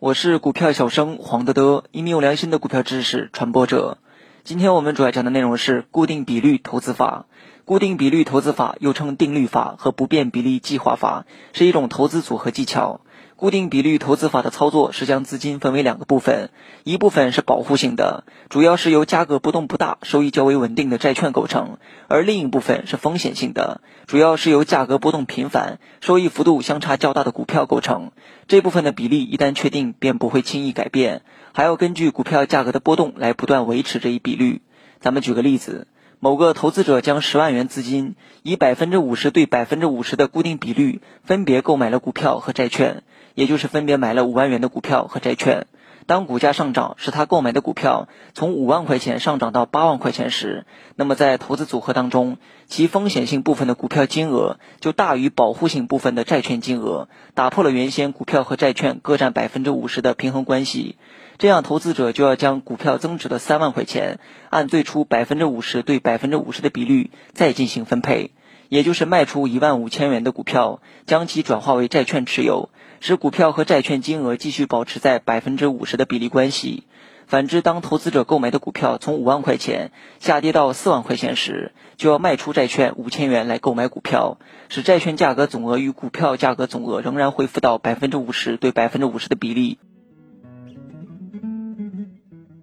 我是股票小生黄德德，一名有良心的股票知识传播者。今天我们主要讲的内容是固定比率投资法。固定比率投资法又称定律法和不变比例计划法，是一种投资组合技巧。固定比率投资法的操作是将资金分为两个部分，一部分是保护性的，主要是由价格波动不大、收益较为稳定的债券构成；而另一部分是风险性的，主要是由价格波动频繁、收益幅度相差较大的股票构成。这部分的比例一旦确定，便不会轻易改变，还要根据股票价格的波动来不断维持这一比率。咱们举个例子。某个投资者将十万元资金以百分之五十对百分之五十的固定比率分别购买了股票和债券，也就是分别买了五万元的股票和债券。当股价上涨，使他购买的股票从五万块钱上涨到八万块钱时，那么在投资组合当中，其风险性部分的股票金额就大于保护性部分的债券金额，打破了原先股票和债券各占百分之五十的平衡关系。这样，投资者就要将股票增值的三万块钱，按最初百分之五十对百分之五十的比率再进行分配，也就是卖出一万五千元的股票，将其转化为债券持有，使股票和债券金额继续保持在百分之五十的比例关系。反之，当投资者购买的股票从五万块钱下跌到四万块钱时，就要卖出债券五千元来购买股票，使债券价格总额与股票价格总额仍然恢复到百分之五十对百分之五十的比例。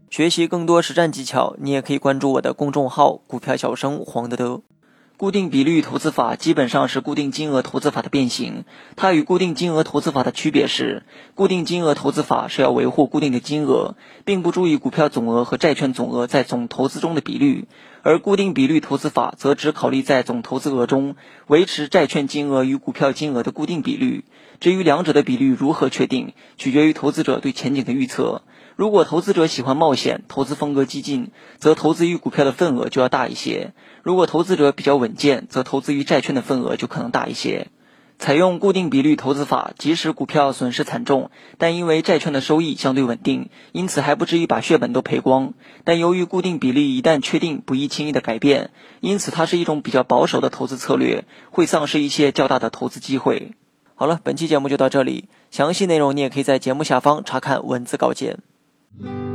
学习更多实战技巧，你也可以关注我的公众号“股票小生黄德德”。固定比率投资法基本上是固定金额投资法的变形。它与固定金额投资法的区别是，固定金额投资法是要维护固定的金额，并不注意股票总额和债券总额在总投资中的比率；而固定比率投资法则只考虑在总投资额中维持债券金额与股票金额的固定比率。至于两者的比率如何确定，取决于投资者对前景的预测。如果投资者喜欢冒险，投资风格激进，则投资于股票的份额就要大一些；如果投资者比较稳健，则投资于债券的份额就可能大一些。采用固定比率投资法，即使股票损失惨重，但因为债券的收益相对稳定，因此还不至于把血本都赔光。但由于固定比例一旦确定，不易轻易的改变，因此它是一种比较保守的投资策略，会丧失一些较大的投资机会。好了，本期节目就到这里，详细内容你也可以在节目下方查看文字稿件。Thank you.